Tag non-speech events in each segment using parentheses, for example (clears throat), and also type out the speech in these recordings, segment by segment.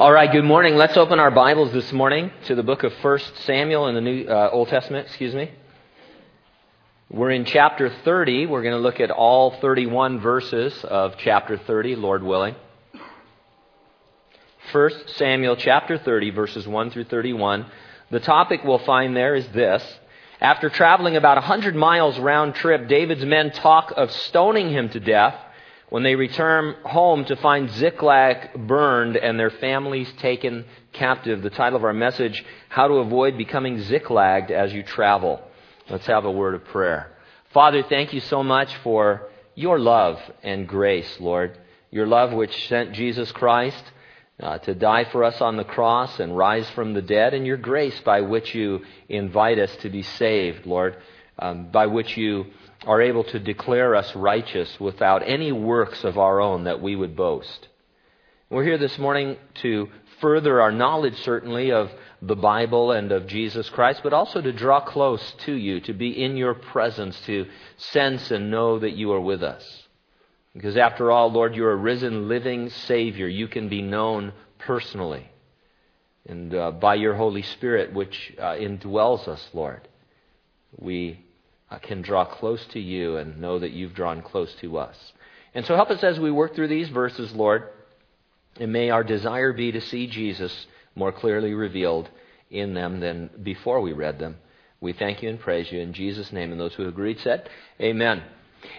All right, good morning. Let's open our Bibles this morning to the book of 1 Samuel in the New uh, Old Testament, excuse me. We're in chapter 30. We're going to look at all 31 verses of chapter 30, Lord willing. 1 Samuel chapter 30 verses 1 through 31. The topic we'll find there is this. After traveling about a 100 miles round trip, David's men talk of stoning him to death when they return home to find Ziklag burned and their families taken captive. The title of our message, How to Avoid Becoming Ziklagged as You Travel. Let's have a word of prayer. Father, thank you so much for your love and grace, Lord. Your love which sent Jesus Christ uh, to die for us on the cross and rise from the dead, and your grace by which you invite us to be saved, Lord, um, by which you are able to declare us righteous without any works of our own that we would boast. We're here this morning to further our knowledge, certainly, of the Bible and of Jesus Christ, but also to draw close to you, to be in your presence, to sense and know that you are with us. Because after all, Lord, you're a risen, living Savior. You can be known personally. And uh, by your Holy Spirit, which uh, indwells us, Lord, we Uh, can draw close to you and know that you've drawn close to us. And so help us as we work through these verses, Lord, and may our desire be to see Jesus more clearly revealed in them than before we read them. We thank you and praise you in Jesus' name. And those who agreed said, Amen.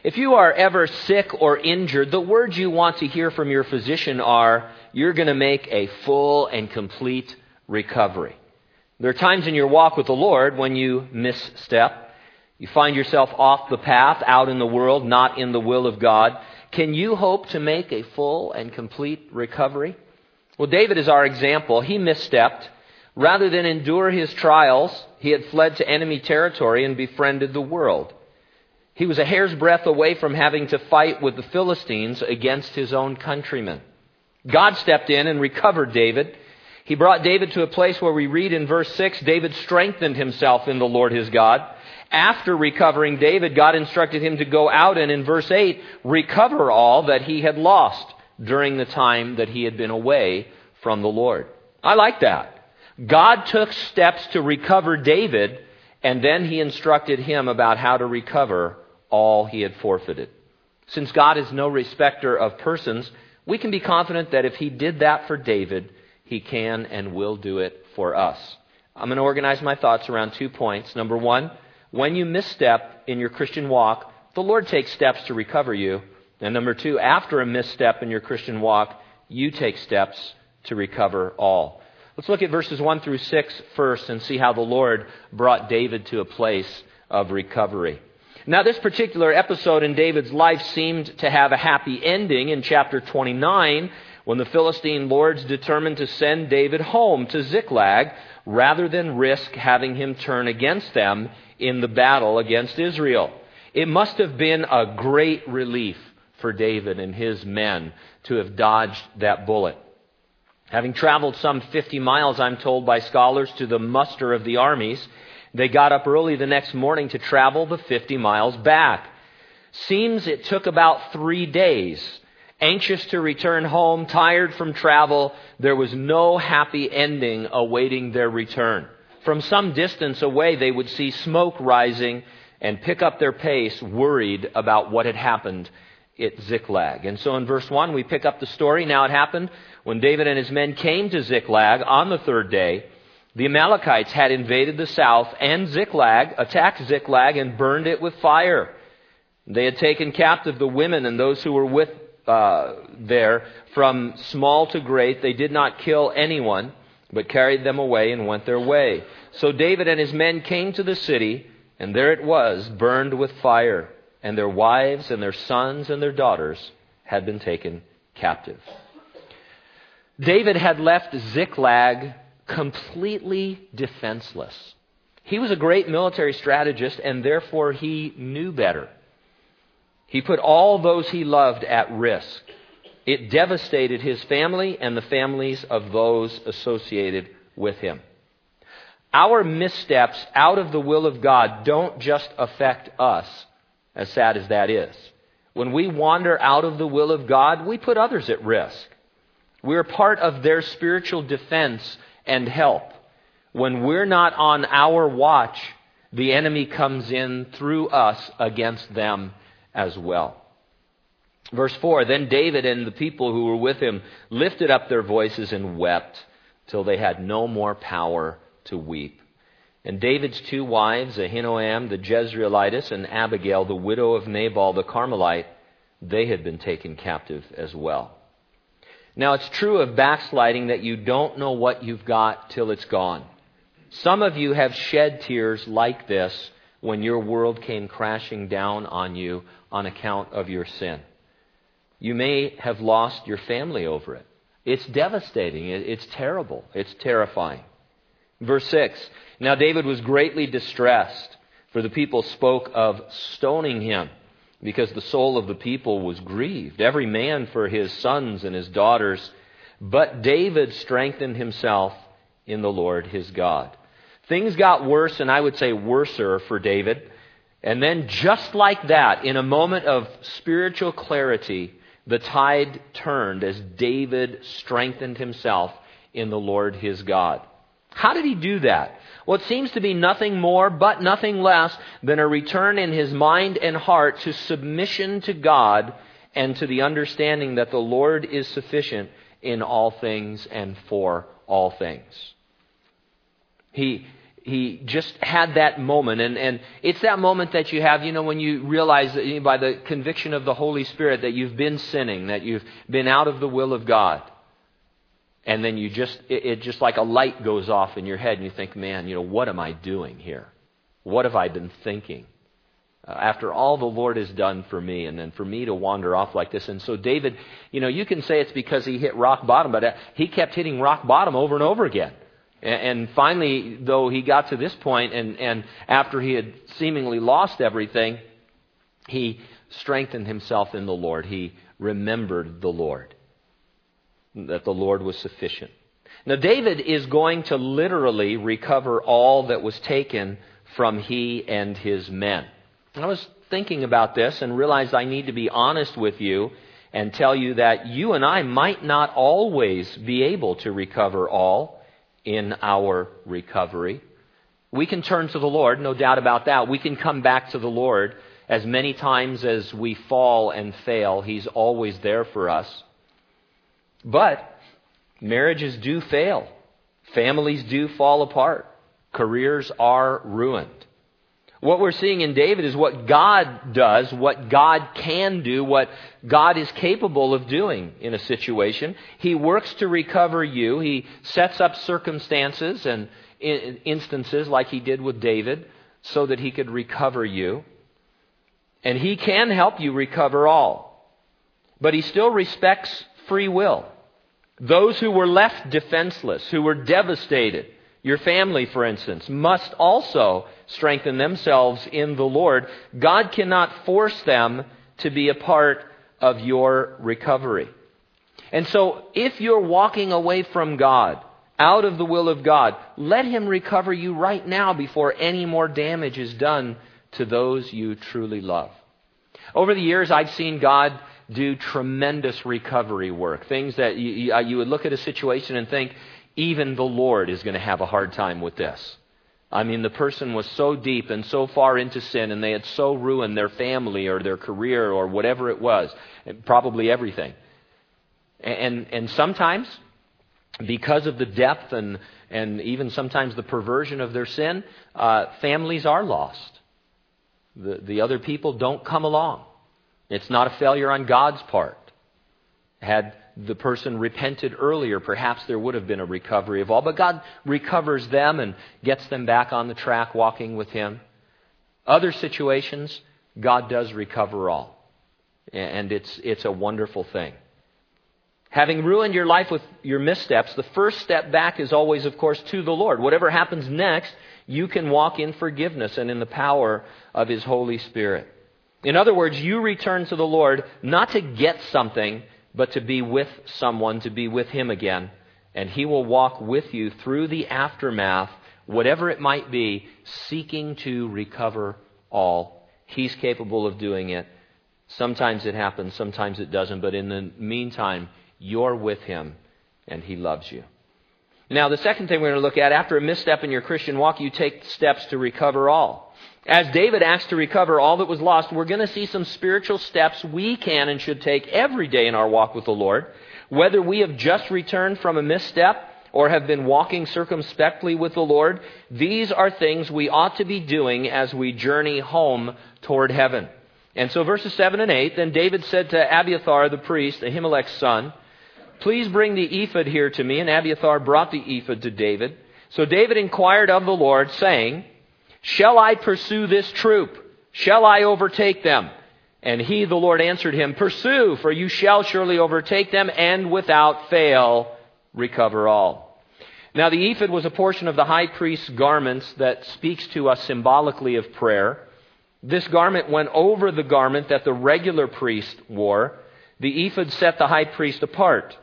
If you are ever sick or injured, the words you want to hear from your physician are, you're going to make a full and complete recovery. There are times in your walk with the Lord when you misstep you find yourself off the path, out in the world, not in the will of God. Can you hope to make a full and complete recovery? Well, David is our example. He misstepped. Rather than endure his trials, he had fled to enemy territory and befriended the world. He was a hair's breadth away from having to fight with the Philistines against his own countrymen. God stepped in and recovered David. He brought David to a place where we read in verse 6 David strengthened himself in the Lord his God. After recovering David, God instructed him to go out and in verse 8, recover all that he had lost during the time that he had been away from the Lord. I like that. God took steps to recover David, and then he instructed him about how to recover all he had forfeited. Since God is no respecter of persons, we can be confident that if he did that for David, he can and will do it for us. I'm going to organize my thoughts around two points. Number one, when you misstep in your Christian walk, the Lord takes steps to recover you. And number two, after a misstep in your Christian walk, you take steps to recover all. Let's look at verses 1 through 6 first and see how the Lord brought David to a place of recovery. Now, this particular episode in David's life seemed to have a happy ending in chapter 29 when the Philistine lords determined to send David home to Ziklag rather than risk having him turn against them in the battle against Israel. It must have been a great relief for David and his men to have dodged that bullet. Having traveled some 50 miles, I'm told by scholars, to the muster of the armies, they got up early the next morning to travel the 50 miles back. Seems it took about three days. Anxious to return home, tired from travel, there was no happy ending awaiting their return. From some distance away, they would see smoke rising and pick up their pace, worried about what had happened at Ziklag. And so in verse 1, we pick up the story. Now it happened when David and his men came to Ziklag on the third day. The Amalekites had invaded the south and Ziklag, attacked Ziklag, and burned it with fire. They had taken captive the women and those who were with uh, there, from small to great. They did not kill anyone but carried them away and went their way. So David and his men came to the city, and there it was, burned with fire, and their wives and their sons and their daughters had been taken captive. David had left Ziklag completely defenseless. He was a great military strategist, and therefore he knew better. He put all those he loved at risk. It devastated his family and the families of those associated with him. Our missteps out of the will of God don't just affect us, as sad as that is. When we wander out of the will of God, we put others at risk. We're part of their spiritual defense and help. When we're not on our watch, the enemy comes in through us against them as well. Verse 4 Then David and the people who were with him lifted up their voices and wept till they had no more power to weep. And David's two wives, Ahinoam the Jezreelitess and Abigail, the widow of Nabal the Carmelite, they had been taken captive as well. Now, it's true of backsliding that you don't know what you've got till it's gone. Some of you have shed tears like this when your world came crashing down on you on account of your sin. You may have lost your family over it. It's devastating. It's terrible. It's terrifying. Verse 6 Now David was greatly distressed, for the people spoke of stoning him, because the soul of the people was grieved, every man for his sons and his daughters. But David strengthened himself in the Lord his God. Things got worse, and I would say worser for David. And then, just like that, in a moment of spiritual clarity, the tide turned as David strengthened himself in the Lord his God. How did he do that? Well, it seems to be nothing more but nothing less than a return in his mind and heart to submission to God and to the understanding that the Lord is sufficient in all things and for all things. He, he just had that moment. And, and it's that moment that you have, you know, when you realize that by the conviction of the Holy Spirit that you've been sinning, that you've been out of the will of God. And then you just, it, it just like a light goes off in your head and you think, man, you know, what am I doing here? What have I been thinking? Uh, after all the Lord has done for me, and then for me to wander off like this. And so, David, you know, you can say it's because he hit rock bottom, but uh, he kept hitting rock bottom over and over again. And finally, though he got to this point, and, and after he had seemingly lost everything, he strengthened himself in the Lord. He remembered the Lord, that the Lord was sufficient. Now, David is going to literally recover all that was taken from he and his men. I was thinking about this and realized I need to be honest with you and tell you that you and I might not always be able to recover all in our recovery. We can turn to the Lord, no doubt about that. We can come back to the Lord as many times as we fall and fail. He's always there for us. But marriages do fail, families do fall apart, careers are ruined. What we're seeing in David is what God does, what God can do, what God is capable of doing in a situation. He works to recover you. He sets up circumstances and instances like he did with David so that he could recover you. And he can help you recover all. But he still respects free will. Those who were left defenseless, who were devastated, your family, for instance, must also strengthen themselves in the Lord. God cannot force them to be a part of your recovery. And so, if you're walking away from God, out of the will of God, let Him recover you right now before any more damage is done to those you truly love. Over the years, I've seen God do tremendous recovery work. Things that you, you, uh, would look at a situation and think, even the Lord is going to have a hard time with this. I mean, the person was so deep and so far into sin, and they had so ruined their family or their career or whatever it was, probably everything. And, and sometimes, because of the depth and, and even sometimes the perversion of their sin, uh, families are lost. The, the other people don't come along. It's not a failure on God's part. Had the person repented earlier, perhaps there would have been a recovery of all. But God recovers them and gets them back on the track walking with Him. Other situations, God does recover all. And it's, it's a wonderful thing. Having ruined your life with your missteps, the first step back is always, of course, to the Lord. Whatever happens next, you can walk in forgiveness and in the power of His Holy Spirit. In other words, you return to the Lord not to get something, but to be with someone, to be with Him again. And He will walk with you through the aftermath, whatever it might be, seeking to recover all. He's capable of doing it. Sometimes it happens, sometimes it doesn't, but in the meantime, you're with Him and He loves you. Now, the second thing we're going to look at after a misstep in your Christian walk, you take steps to recover all. As David acts to recover all that was lost, we're going to see some spiritual steps we can and should take every day in our walk with the Lord. Whether we have just returned from a misstep or have been walking circumspectly with the Lord, these are things we ought to be doing as we journey home toward heaven. And so verses 7 and 8, then David said to Abiathar the priest, Ahimelech's son, Please bring the ephod here to me. And Abiathar brought the ephod to David. So David inquired of the Lord, saying, Shall I pursue this troop? Shall I overtake them? And he, the Lord, answered him, Pursue, for you shall surely overtake them, and without fail recover all. Now, the ephod was a portion of the high priest's garments that speaks to us symbolically of prayer. This garment went over the garment that the regular priest wore. The ephod set the high priest apart.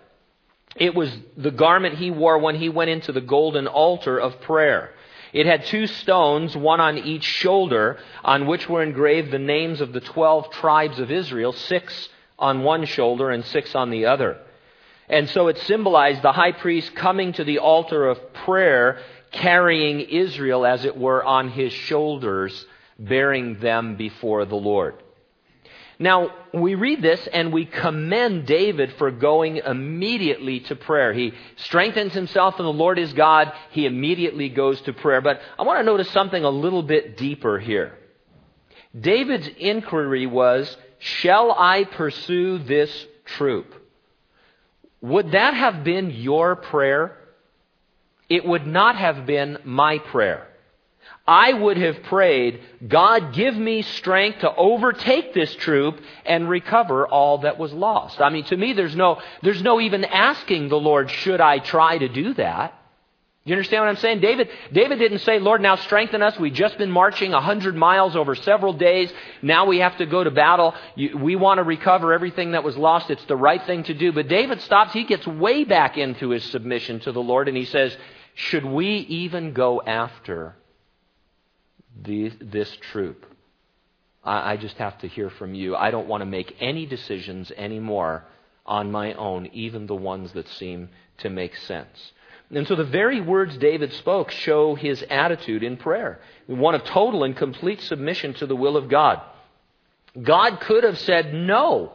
It was the garment he wore when he went into the golden altar of prayer. It had two stones, one on each shoulder, on which were engraved the names of the twelve tribes of Israel, six on one shoulder and six on the other. And so it symbolized the high priest coming to the altar of prayer, carrying Israel, as it were, on his shoulders, bearing them before the Lord. Now, we read this and we commend David for going immediately to prayer. He strengthens himself in the Lord his God. He immediately goes to prayer. But I want to notice something a little bit deeper here. David's inquiry was, Shall I pursue this troop? Would that have been your prayer? It would not have been my prayer. I would have prayed, God, give me strength to overtake this troop and recover all that was lost. I mean, to me, there's no, there's no even asking the Lord, should I try to do that? You understand what I'm saying? David, David didn't say, Lord, now strengthen us. We've just been marching a hundred miles over several days. Now we have to go to battle. we want to recover everything that was lost. It's the right thing to do. But David stops. He gets way back into his submission to the Lord and he says, should we even go after the, this troop. I, I just have to hear from you. I don't want to make any decisions anymore on my own, even the ones that seem to make sense. And so the very words David spoke show his attitude in prayer one of total and complete submission to the will of God. God could have said no.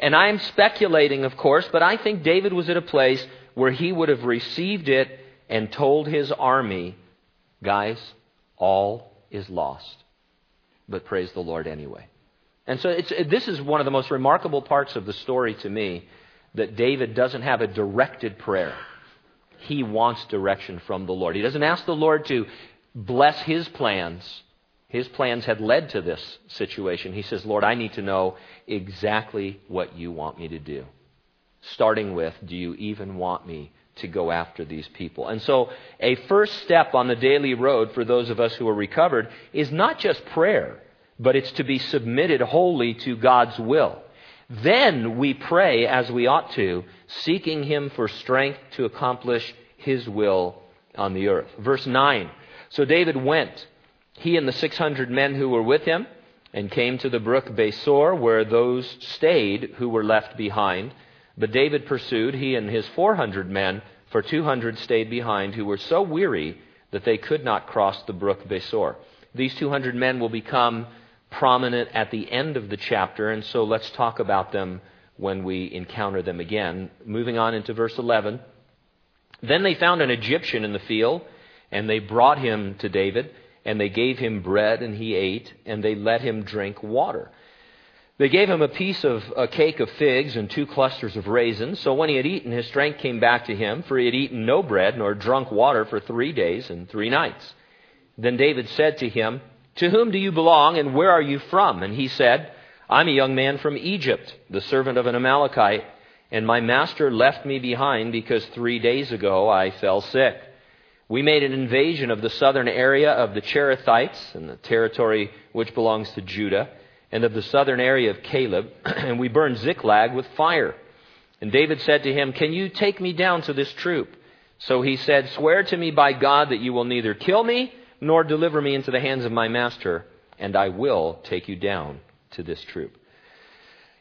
And I am speculating, of course, but I think David was at a place where he would have received it and told his army, guys, all is lost. But praise the Lord anyway. And so this is one of the most remarkable parts of the story to me that David doesn't have a directed prayer. He wants direction from the Lord. He doesn't ask the Lord to bless his plans. His plans had led to this situation. He says, Lord, I need to know exactly what you want me to do. Starting with, do you even want me to go after these people. And so, a first step on the daily road for those of us who are recovered is not just prayer, but it's to be submitted wholly to God's will. Then we pray as we ought to, seeking Him for strength to accomplish His will on the earth. Verse 9 So David went, he and the 600 men who were with him, and came to the brook Besor, where those stayed who were left behind. But David pursued, he and his 400 men, for 200 stayed behind, who were so weary that they could not cross the brook Besor. These 200 men will become prominent at the end of the chapter, and so let's talk about them when we encounter them again. Moving on into verse 11. Then they found an Egyptian in the field, and they brought him to David, and they gave him bread, and he ate, and they let him drink water. They gave him a piece of a cake of figs and two clusters of raisins. So when he had eaten, his strength came back to him, for he had eaten no bread nor drunk water for three days and three nights. Then David said to him, To whom do you belong and where are you from? And he said, I'm a young man from Egypt, the servant of an Amalekite, and my master left me behind because three days ago I fell sick. We made an invasion of the southern area of the Cherethites and the territory which belongs to Judah and of the southern area of Caleb, (clears throat) and we burned Ziklag with fire. And David said to him, Can you take me down to this troop? So he said, Swear to me by God that you will neither kill me nor deliver me into the hands of my master, and I will take you down to this troop.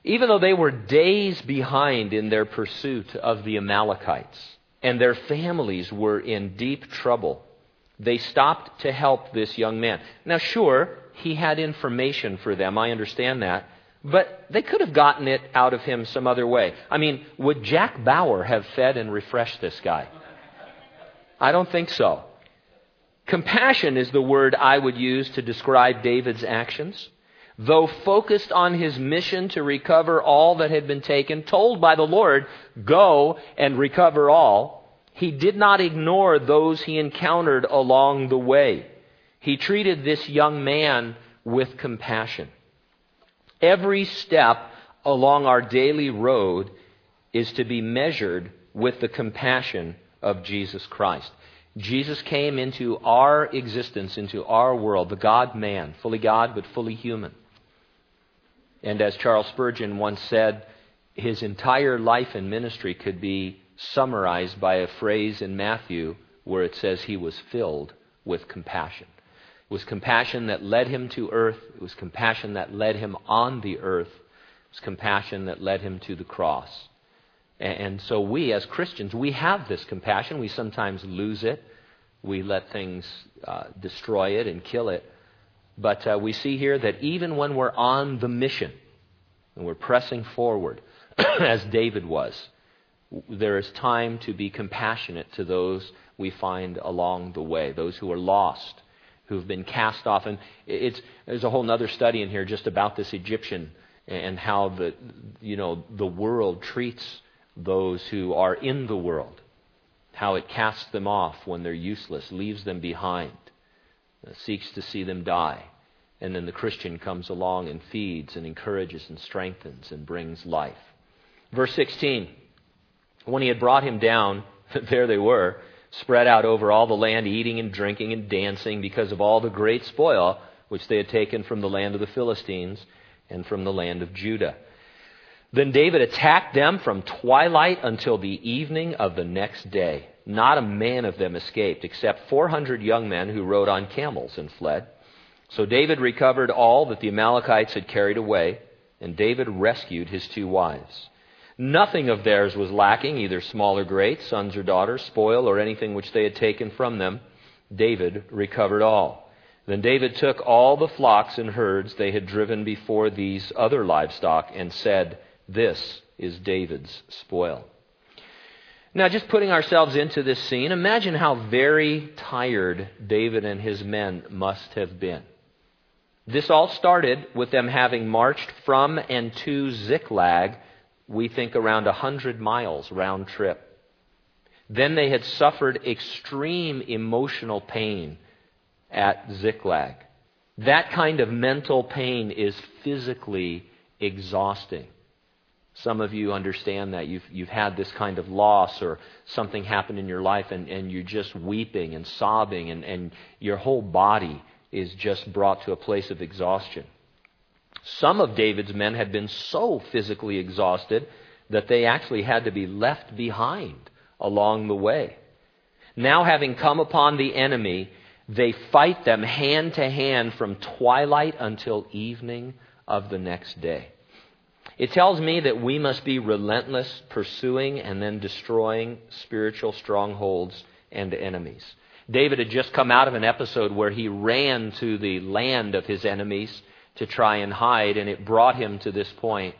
even though they were days behind in their pursuit of the Amalekites and their families were in deep trouble, they stopped to help this young man. Now, sure, he had information for them. I understand that. But they could have gotten it out of him some other way. I mean, would Jack Bauer have fed and refreshed this guy? I don't think so. Compassion is the word I would use to describe David's actions. Though focused on his mission to recover all that had been taken, told by the Lord, go and recover all, he did not ignore those he encountered along the way. He treated this young man with compassion. Every step along our daily road is to be measured with the compassion of Jesus Christ. Jesus came into our existence, into our world, the God man, fully God but fully human. And as Charles Spurgeon once said, his entire life and ministry could be summarized by a phrase in Matthew where it says he was filled with compassion. It was compassion that led him to earth. It was compassion that led him on the earth. It was compassion that led him to the cross. And so we, as Christians, we have this compassion. We sometimes lose it. We let things uh, destroy it and kill it. But uh, we see here that even when we're on the mission and we're pressing forward, (clears throat) as David was, there is time to be compassionate to those we find along the way, those who are lost, who've been cast off. And it's, there's a whole other study in here just about this Egyptian and how the, you know, the world treats those who are in the world, how it casts them off when they're useless, leaves them behind, uh, seeks to see them die. And then the Christian comes along and feeds and encourages and strengthens and brings life. Verse 16 When he had brought him down, (laughs) there they were spread out over all the land, eating and drinking and dancing because of all the great spoil which they had taken from the land of the Philistines and from the land of Judah. Then David attacked them from twilight until the evening of the next day. Not a man of them escaped, except 400 young men who rode on camels and fled. So David recovered all that the Amalekites had carried away, and David rescued his two wives. Nothing of theirs was lacking, either small or great, sons or daughters, spoil, or anything which they had taken from them. David recovered all. Then David took all the flocks and herds they had driven before these other livestock and said, This is David's spoil. Now, just putting ourselves into this scene, imagine how very tired David and his men must have been. This all started with them having marched from and to Ziklag we think around 100 miles round trip. Then they had suffered extreme emotional pain at Ziklag. That kind of mental pain is physically exhausting. Some of you understand that. You've, you've had this kind of loss or something happened in your life and, and you're just weeping and sobbing and, and your whole body is just brought to a place of exhaustion. Some of David's men had been so physically exhausted that they actually had to be left behind along the way. Now, having come upon the enemy, they fight them hand to hand from twilight until evening of the next day. It tells me that we must be relentless, pursuing and then destroying spiritual strongholds and enemies. David had just come out of an episode where he ran to the land of his enemies to try and hide, and it brought him to this point.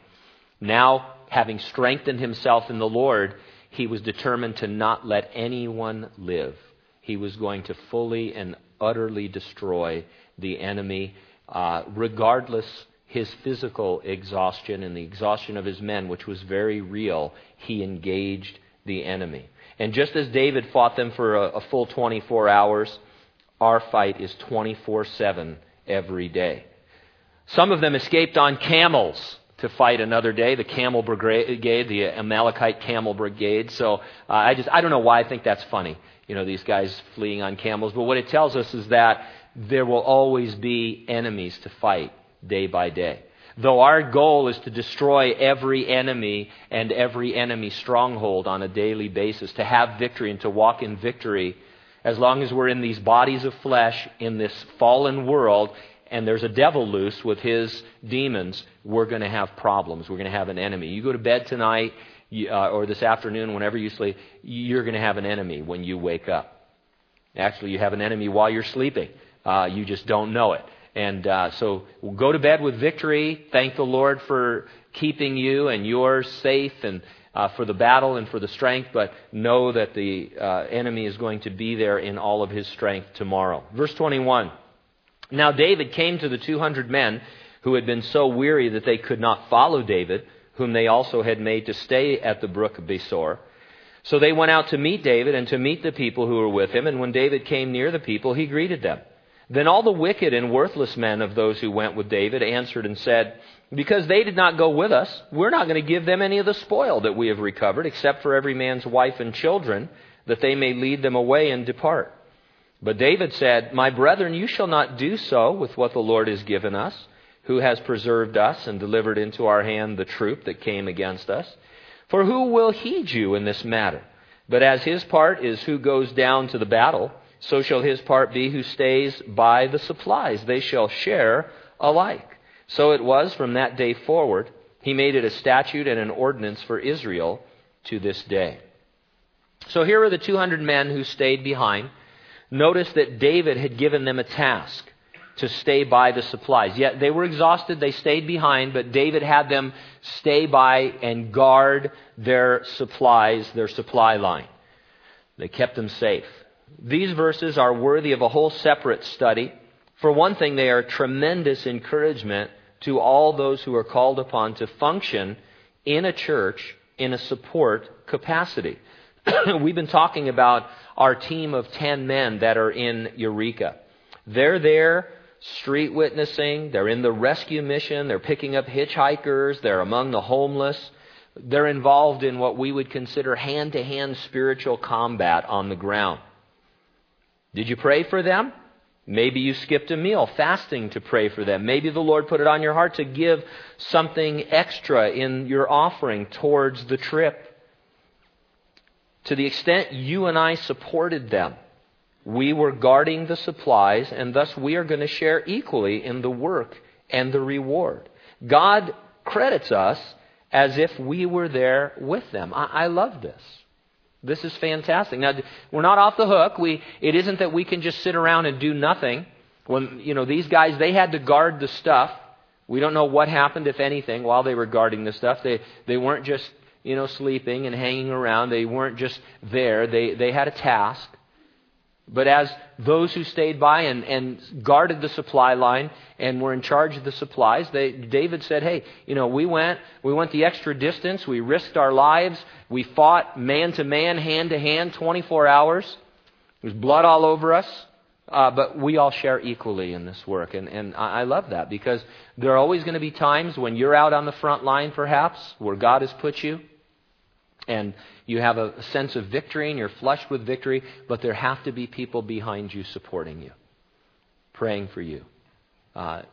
Now, having strengthened himself in the Lord, he was determined to not let anyone live. He was going to fully and utterly destroy the enemy, uh, regardless his physical exhaustion and the exhaustion of his men, which was very real. He engaged the enemy. And just as David fought them for a, a full 24 hours, our fight is 24 7 every day. Some of them escaped on camels to fight another day, the camel brigade, the Amalekite camel brigade. So uh, I just, I don't know why I think that's funny, you know, these guys fleeing on camels. But what it tells us is that there will always be enemies to fight day by day. Though our goal is to destroy every enemy and every enemy stronghold on a daily basis, to have victory and to walk in victory, as long as we're in these bodies of flesh in this fallen world, and there's a devil loose with his demons, we're going to have problems. We're going to have an enemy. You go to bed tonight uh, or this afternoon, whenever you sleep, you're going to have an enemy when you wake up. Actually, you have an enemy while you're sleeping. Uh, you just don't know it. And uh, so go to bed with victory. Thank the Lord for keeping you and yours safe and uh, for the battle and for the strength, but know that the uh, enemy is going to be there in all of his strength tomorrow. Verse 21. Now David came to the 200 men who had been so weary that they could not follow David, whom they also had made to stay at the brook Besor. So they went out to meet David and to meet the people who were with him, and when David came near the people, he greeted them. Then all the wicked and worthless men of those who went with David answered and said, Because they did not go with us, we're not going to give them any of the spoil that we have recovered, except for every man's wife and children, that they may lead them away and depart. But David said, My brethren, you shall not do so with what the Lord has given us, who has preserved us and delivered into our hand the troop that came against us. For who will heed you in this matter? But as his part is who goes down to the battle, so shall his part be who stays by the supplies. They shall share alike. So it was from that day forward. He made it a statute and an ordinance for Israel to this day. So here are the 200 men who stayed behind. Notice that David had given them a task to stay by the supplies. Yet they were exhausted, they stayed behind, but David had them stay by and guard their supplies, their supply line. They kept them safe. These verses are worthy of a whole separate study. For one thing, they are tremendous encouragement to all those who are called upon to function in a church in a support capacity. (clears throat) We've been talking about our team of 10 men that are in Eureka. They're there street witnessing, they're in the rescue mission, they're picking up hitchhikers, they're among the homeless. They're involved in what we would consider hand to hand spiritual combat on the ground. Did you pray for them? Maybe you skipped a meal fasting to pray for them. Maybe the Lord put it on your heart to give something extra in your offering towards the trip. To the extent you and I supported them, we were guarding the supplies, and thus we are going to share equally in the work and the reward. God credits us as if we were there with them. I, I love this. This is fantastic. Now, we're not off the hook. We, it isn't that we can just sit around and do nothing. When, you know, these guys, they had to guard the stuff. We don't know what happened, if anything, while they were guarding the stuff. They, they weren't just, you know, sleeping and hanging around. They weren't just there. They, they had a task. But as those who stayed by and, and guarded the supply line and were in charge of the supplies, they, David said, "Hey, you know, we went, we went the extra distance. We risked our lives. We fought man to man, hand to hand, 24 hours. There's blood all over us, uh, but we all share equally in this work, and and I, I love that because there are always going to be times when you're out on the front line, perhaps where God has put you, and you have a sense of victory and you're flushed with victory, but there have to be people behind you supporting you, praying for you, uh,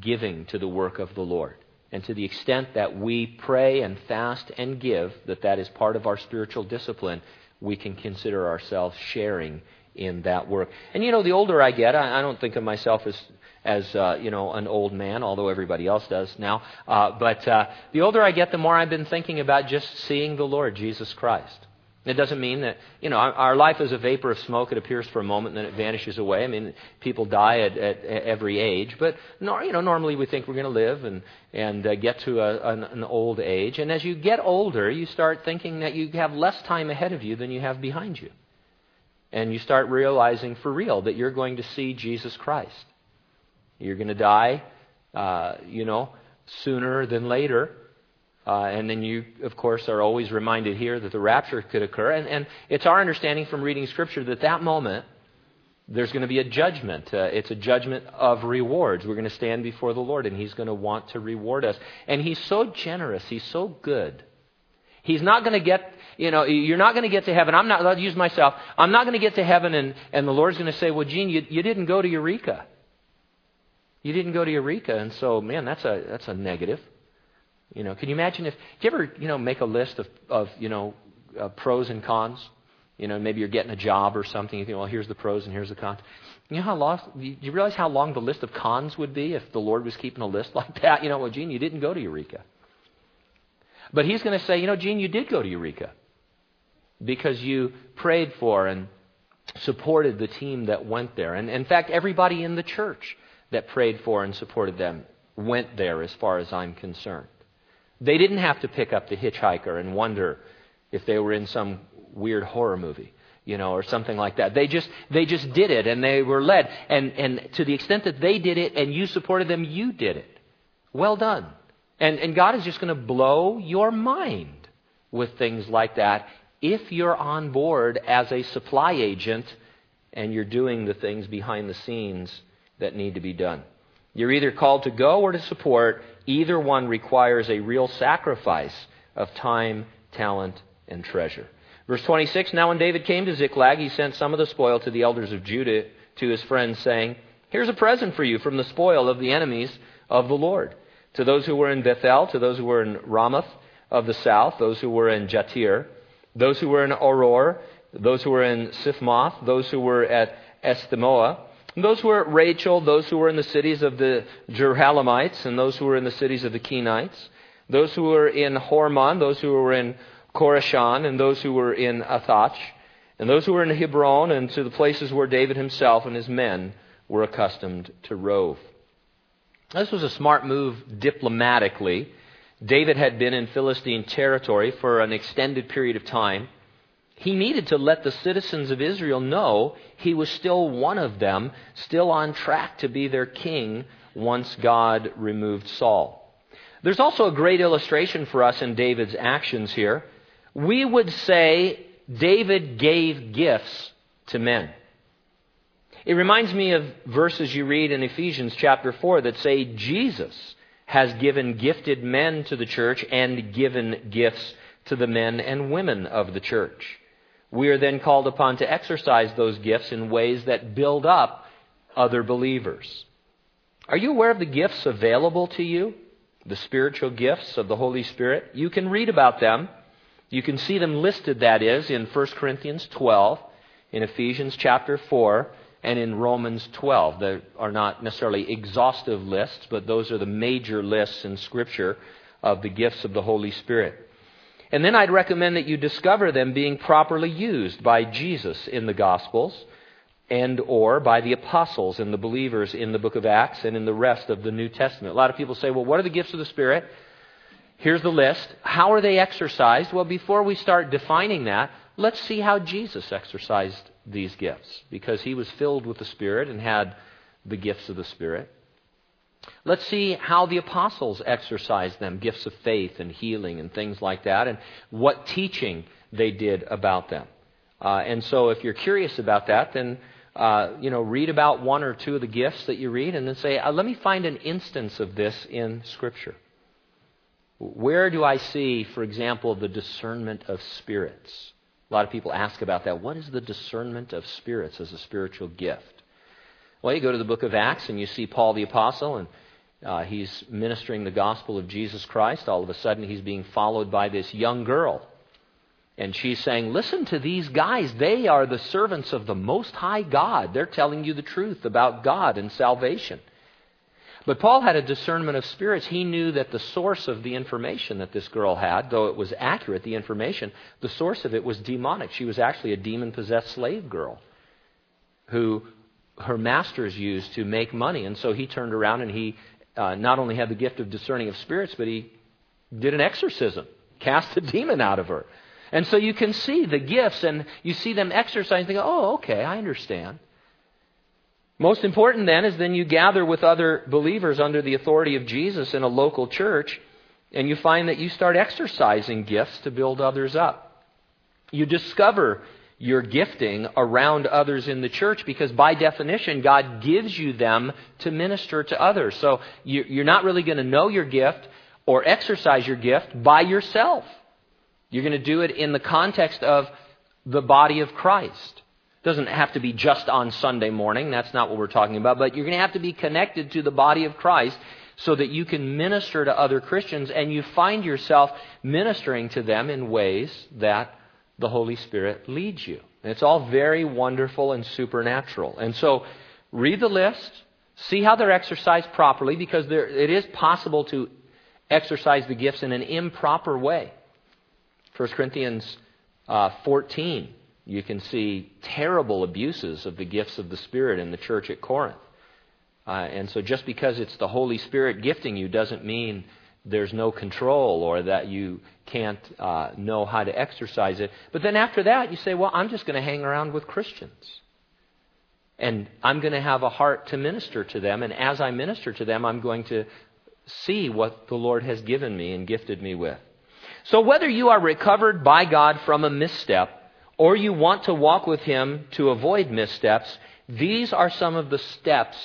giving to the work of the Lord. And to the extent that we pray and fast and give, that that is part of our spiritual discipline, we can consider ourselves sharing in that work. And you know, the older I get, I, I don't think of myself as as uh, you know an old man, although everybody else does now. Uh, but uh, the older I get, the more I've been thinking about just seeing the Lord Jesus Christ. It doesn't mean that, you know, our, life is a vapor of smoke. It appears for a moment and then it vanishes away. I mean, people die at, at, every age. But, you know, normally we think we're going to live and, and uh, get to a, an, an old age. And as you get older, you start thinking that you have less time ahead of you than you have behind you. And you start realizing for real that you're going to see Jesus Christ. You're going to die, uh, you know, sooner than later. Uh, and then you, of course, are always reminded here that the rapture could occur. And, and it's our understanding from reading Scripture that that moment, there's going to be a judgment. Uh, it's a judgment of rewards. We're going to stand before the Lord, and He's going to want to reward us. And He's so generous. He's so good. He's not going to get, you know, you're not going to get to heaven. I'm not, I'll use myself. I'm not going to get to heaven, and, and the Lord's going to say, well, Gene, you, you didn't go to Eureka. You didn't go to Eureka, and so, man, that's a, that's a negative. You know, can you imagine if, do you ever, you know, make a list of, of you know, uh, pros and cons? You know, maybe you're getting a job or something. You think, well, here's the pros and here's the cons. You know how long? Do you realize how long the list of cons would be if the Lord was keeping a list (laughs) like that? You know, well, Gene, you didn't go to Eureka. But He's going to say, you know, Gene, you did go to Eureka because you prayed for and supported the team that went there. And in fact, everybody in the church that prayed for and supported them went there, as far as I'm concerned. They didn't have to pick up the hitchhiker and wonder if they were in some weird horror movie, you know, or something like that. They just they just did it and they were led. And and to the extent that they did it and you supported them, you did it. Well done. And and God is just going to blow your mind with things like that if you're on board as a supply agent and you're doing the things behind the scenes that need to be done. You're either called to go or to support. Either one requires a real sacrifice of time, talent, and treasure. Verse 26 Now, when David came to Ziklag, he sent some of the spoil to the elders of Judah to his friends, saying, Here's a present for you from the spoil of the enemies of the Lord. To those who were in Bethel, to those who were in Ramoth of the south, those who were in Jattir, those who were in Aroer, those who were in Siphmoth, those who were at Eshtemoa, those who were at Rachal, those who were in the cities of the Jerahmeelites, and those who were in the cities of the Kenites, those who were in Hormon, those who were in Chorashan, and those who were in Athach, and those who were in Hebron, and to the places where David himself and his men were accustomed to rove. This was a smart move diplomatically. David had been in Philistine territory for an extended period of time. He needed to let the citizens of Israel know he was still one of them, still on track to be their king once God removed Saul. There's also a great illustration for us in David's actions here we would say David gave gifts to men. It reminds me of verses you read in Ephesians chapter 4 that say Jesus has given gifted men to the church and given gifts to the men and women of the church. We are then called upon to exercise those gifts in ways that build up other believers. Are you aware of the gifts available to you? The spiritual gifts of the Holy Spirit? You can read about them you can see them listed, that is, in 1 Corinthians 12, in Ephesians chapter 4, and in Romans 12. They are not necessarily exhaustive lists, but those are the major lists in Scripture of the gifts of the Holy Spirit. And then I'd recommend that you discover them being properly used by Jesus in the Gospels and or by the apostles and the believers in the book of Acts and in the rest of the New Testament. A lot of people say, well, what are the gifts of the Spirit? Here's the list. How are they exercised? Well, before we start defining that, let's see how Jesus exercised these gifts because he was filled with the Spirit and had the gifts of the Spirit. Let's see how the apostles exercised them gifts of faith and healing and things like that, and what teaching they did about them. Uh, and so, if you're curious about that, then uh, you know, read about one or two of the gifts that you read, and then say, uh, "Let me find an instance of this in Scripture." Where do I see, for example, the discernment of spirits? A lot of people ask about that. What is the discernment of spirits as a spiritual gift? Well, you go to the book of Acts and you see Paul the Apostle, and uh, he's ministering the gospel of Jesus Christ. All of a sudden, he's being followed by this young girl. And she's saying, Listen to these guys. They are the servants of the Most High God. They're telling you the truth about God and salvation. But Paul had a discernment of spirits. He knew that the source of the information that this girl had, though it was accurate, the information, the source of it was demonic. She was actually a demon possessed slave girl who her masters used to make money. And so he turned around and he uh, not only had the gift of discerning of spirits, but he did an exorcism, cast a demon out of her. And so you can see the gifts and you see them exercising. Think, oh, okay, I understand. Most important then is then you gather with other believers under the authority of Jesus in a local church, and you find that you start exercising gifts to build others up. You discover your gifting around others in the church because by definition, God gives you them to minister to others. So you're not really going to know your gift or exercise your gift by yourself. You're going to do it in the context of the body of Christ It doesn't have to be just on Sunday morning. That's not what we're talking about. But you're going to have to be connected to the body of Christ so that you can minister to other Christians and you find yourself ministering to them in ways that the Holy Spirit leads you. And it's all very wonderful and supernatural. And so read the list, see how they're exercised properly, because there, it is possible to exercise the gifts in an improper way. 1 Corinthians uh, 14, you can see terrible abuses of the gifts of the Spirit in the church at Corinth. Uh, and so just because it's the Holy Spirit gifting you doesn't mean there's no control or that you can't uh, know how to exercise it. But then after that, you say, well, I'm just going to hang around with Christians. And I'm going to have a heart to minister to them. And as I minister to them, I'm going to see what the Lord has given me and gifted me with. So whether you are recovered by God from a misstep or you want to walk with Him to avoid missteps, these are some of the steps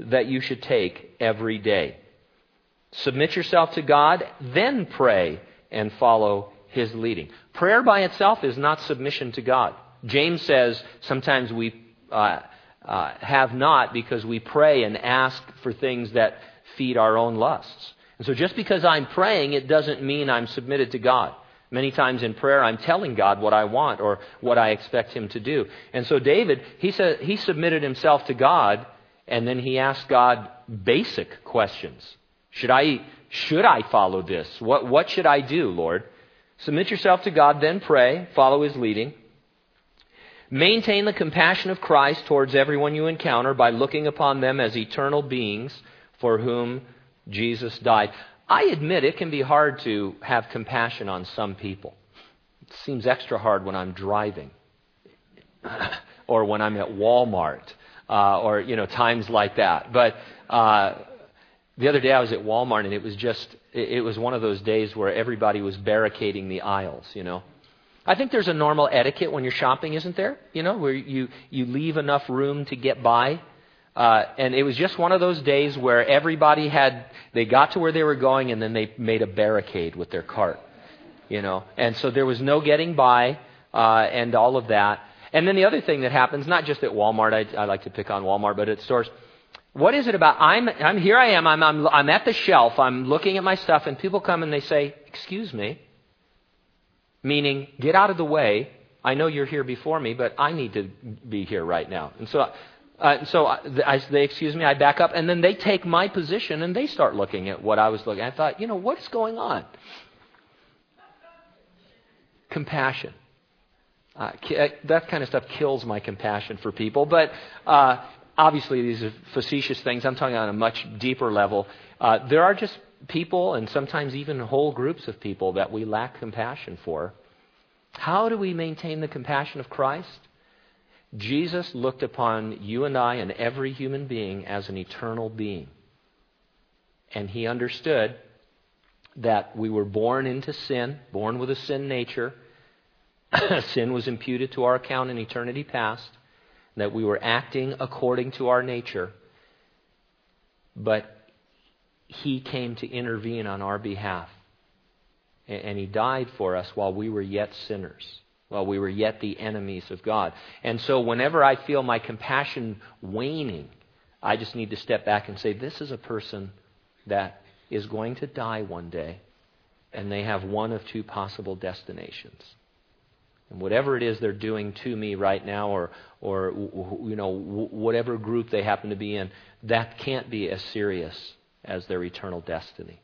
that you should take every day. Submit yourself to God, then pray and follow His leading. Prayer by itself is not submission to God. James says sometimes we uh, uh, have not because we pray and ask for things that feed our own lusts. And so just because I'm praying, it doesn't mean I'm submitted to God. Many times in prayer, I'm telling God what I want or what I expect Him to do. And so David, he said he submitted himself to God, and then he asked God basic questions. Should I should I follow this? What what should I do, Lord? Submit yourself to God, then pray, follow His leading. Maintain the compassion of Christ towards everyone you encounter by looking upon them as eternal beings for whom Jesus died. I admit it can be hard to have compassion on some people. It seems extra hard when I'm driving (laughs) or when I'm at Walmart uh, or, you know, times like that. But uh, the other day I was at Walmart and it was just, it was one of those days where everybody was barricading the aisles, you know. I think there's a normal etiquette when you're shopping, isn't there? You know, where you, you leave enough room to get by. Uh, and it was just one of those days where everybody had, they got to where they were going and then they made a barricade with their cart, you know. And so there was no getting by uh, and all of that. And then the other thing that happens, not just at Walmart, I, I like to pick on Walmart, but at stores, what is it about? I'm, I'm here. I am. I'm, I'm, I'm at the shelf. I'm looking at my stuff, and people come and they say, "Excuse me," meaning, "Get out of the way. I know you're here before me, but I need to be here right now." And so uh, so I, they excuse me, I back up, and then they take my position and they start looking at what I was looking. At. I thought, you know, what's going on? Compassion. Uh, uh, that kind of stuff kills my compassion for people. But uh, obviously, these are facetious things. I'm talking on a much deeper level. Uh, there are just people, and sometimes even whole groups of people, that we lack compassion for. How do we maintain the compassion of Christ? Jesus looked upon you and I and every human being as an eternal being. And he understood that we were born into sin, born with a sin nature. (coughs) sin was imputed to our account in eternity past, that we were acting according to our nature. But he came to intervene on our behalf. And he died for us while we were yet sinners while we were yet the enemies of God. And so whenever I feel my compassion waning, I just need to step back and say, this is a person that is going to die one day, and they have one of two possible destinations. And whatever it is they're doing to me right now, or, or you know, whatever group they happen to be in, that can't be as serious as their eternal destiny.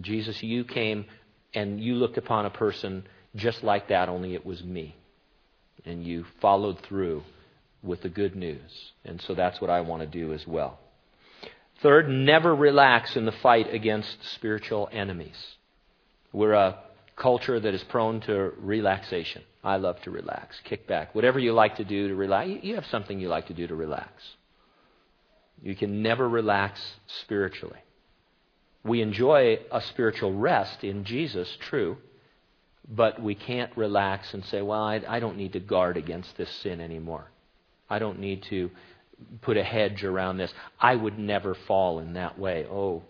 Jesus, you came and you looked upon a person just like that, only it was me. And you followed through with the good news. And so that's what I want to do as well. Third, never relax in the fight against spiritual enemies. We're a culture that is prone to relaxation. I love to relax, kick back. Whatever you like to do to relax, you have something you like to do to relax. You can never relax spiritually. We enjoy a spiritual rest in Jesus, true. But we can't relax and say, well, I, I don't need to guard against this sin anymore. I don't need to put a hedge around this. I would never fall in that way. Oh,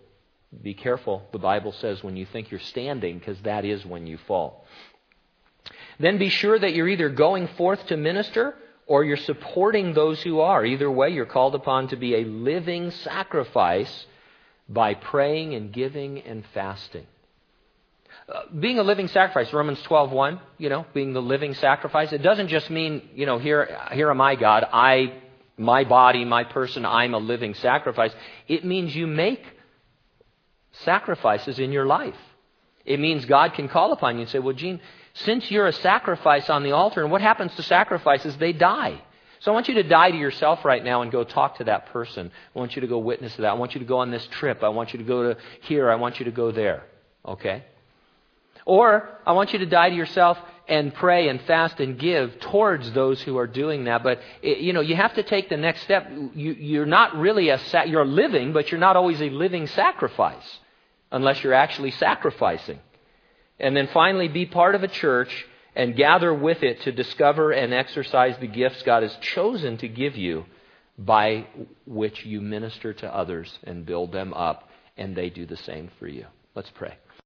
be careful. The Bible says when you think you're standing, because that is when you fall. Then be sure that you're either going forth to minister or you're supporting those who are. Either way, you're called upon to be a living sacrifice by praying and giving and fasting. Uh, being a living sacrifice, Romans 12:1, you know, being the living sacrifice, it doesn't just mean, you know, here here am I God, I my body, my person, I'm a living sacrifice. It means you make sacrifices in your life. It means God can call upon you and say, "Well, Gene, since you're a sacrifice on the altar, and what happens to sacrifices? They die. So I want you to die to yourself right now and go talk to that person. I want you to go witness to that. I want you to go on this trip. I want you to go to here. I want you to go there. Okay? Or I want you to die to yourself and pray and fast and give towards those who are doing that. But you know, you have to take the next step. You, are not really a sa- you're living, but you're not always a living sacrifice unless you're actually sacrificing. And then finally, be part of a church and gather with it to discover and exercise the gifts God has chosen to give you by which you minister to others and build them up, and they do the same for you. Let's pray.